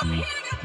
I'm here to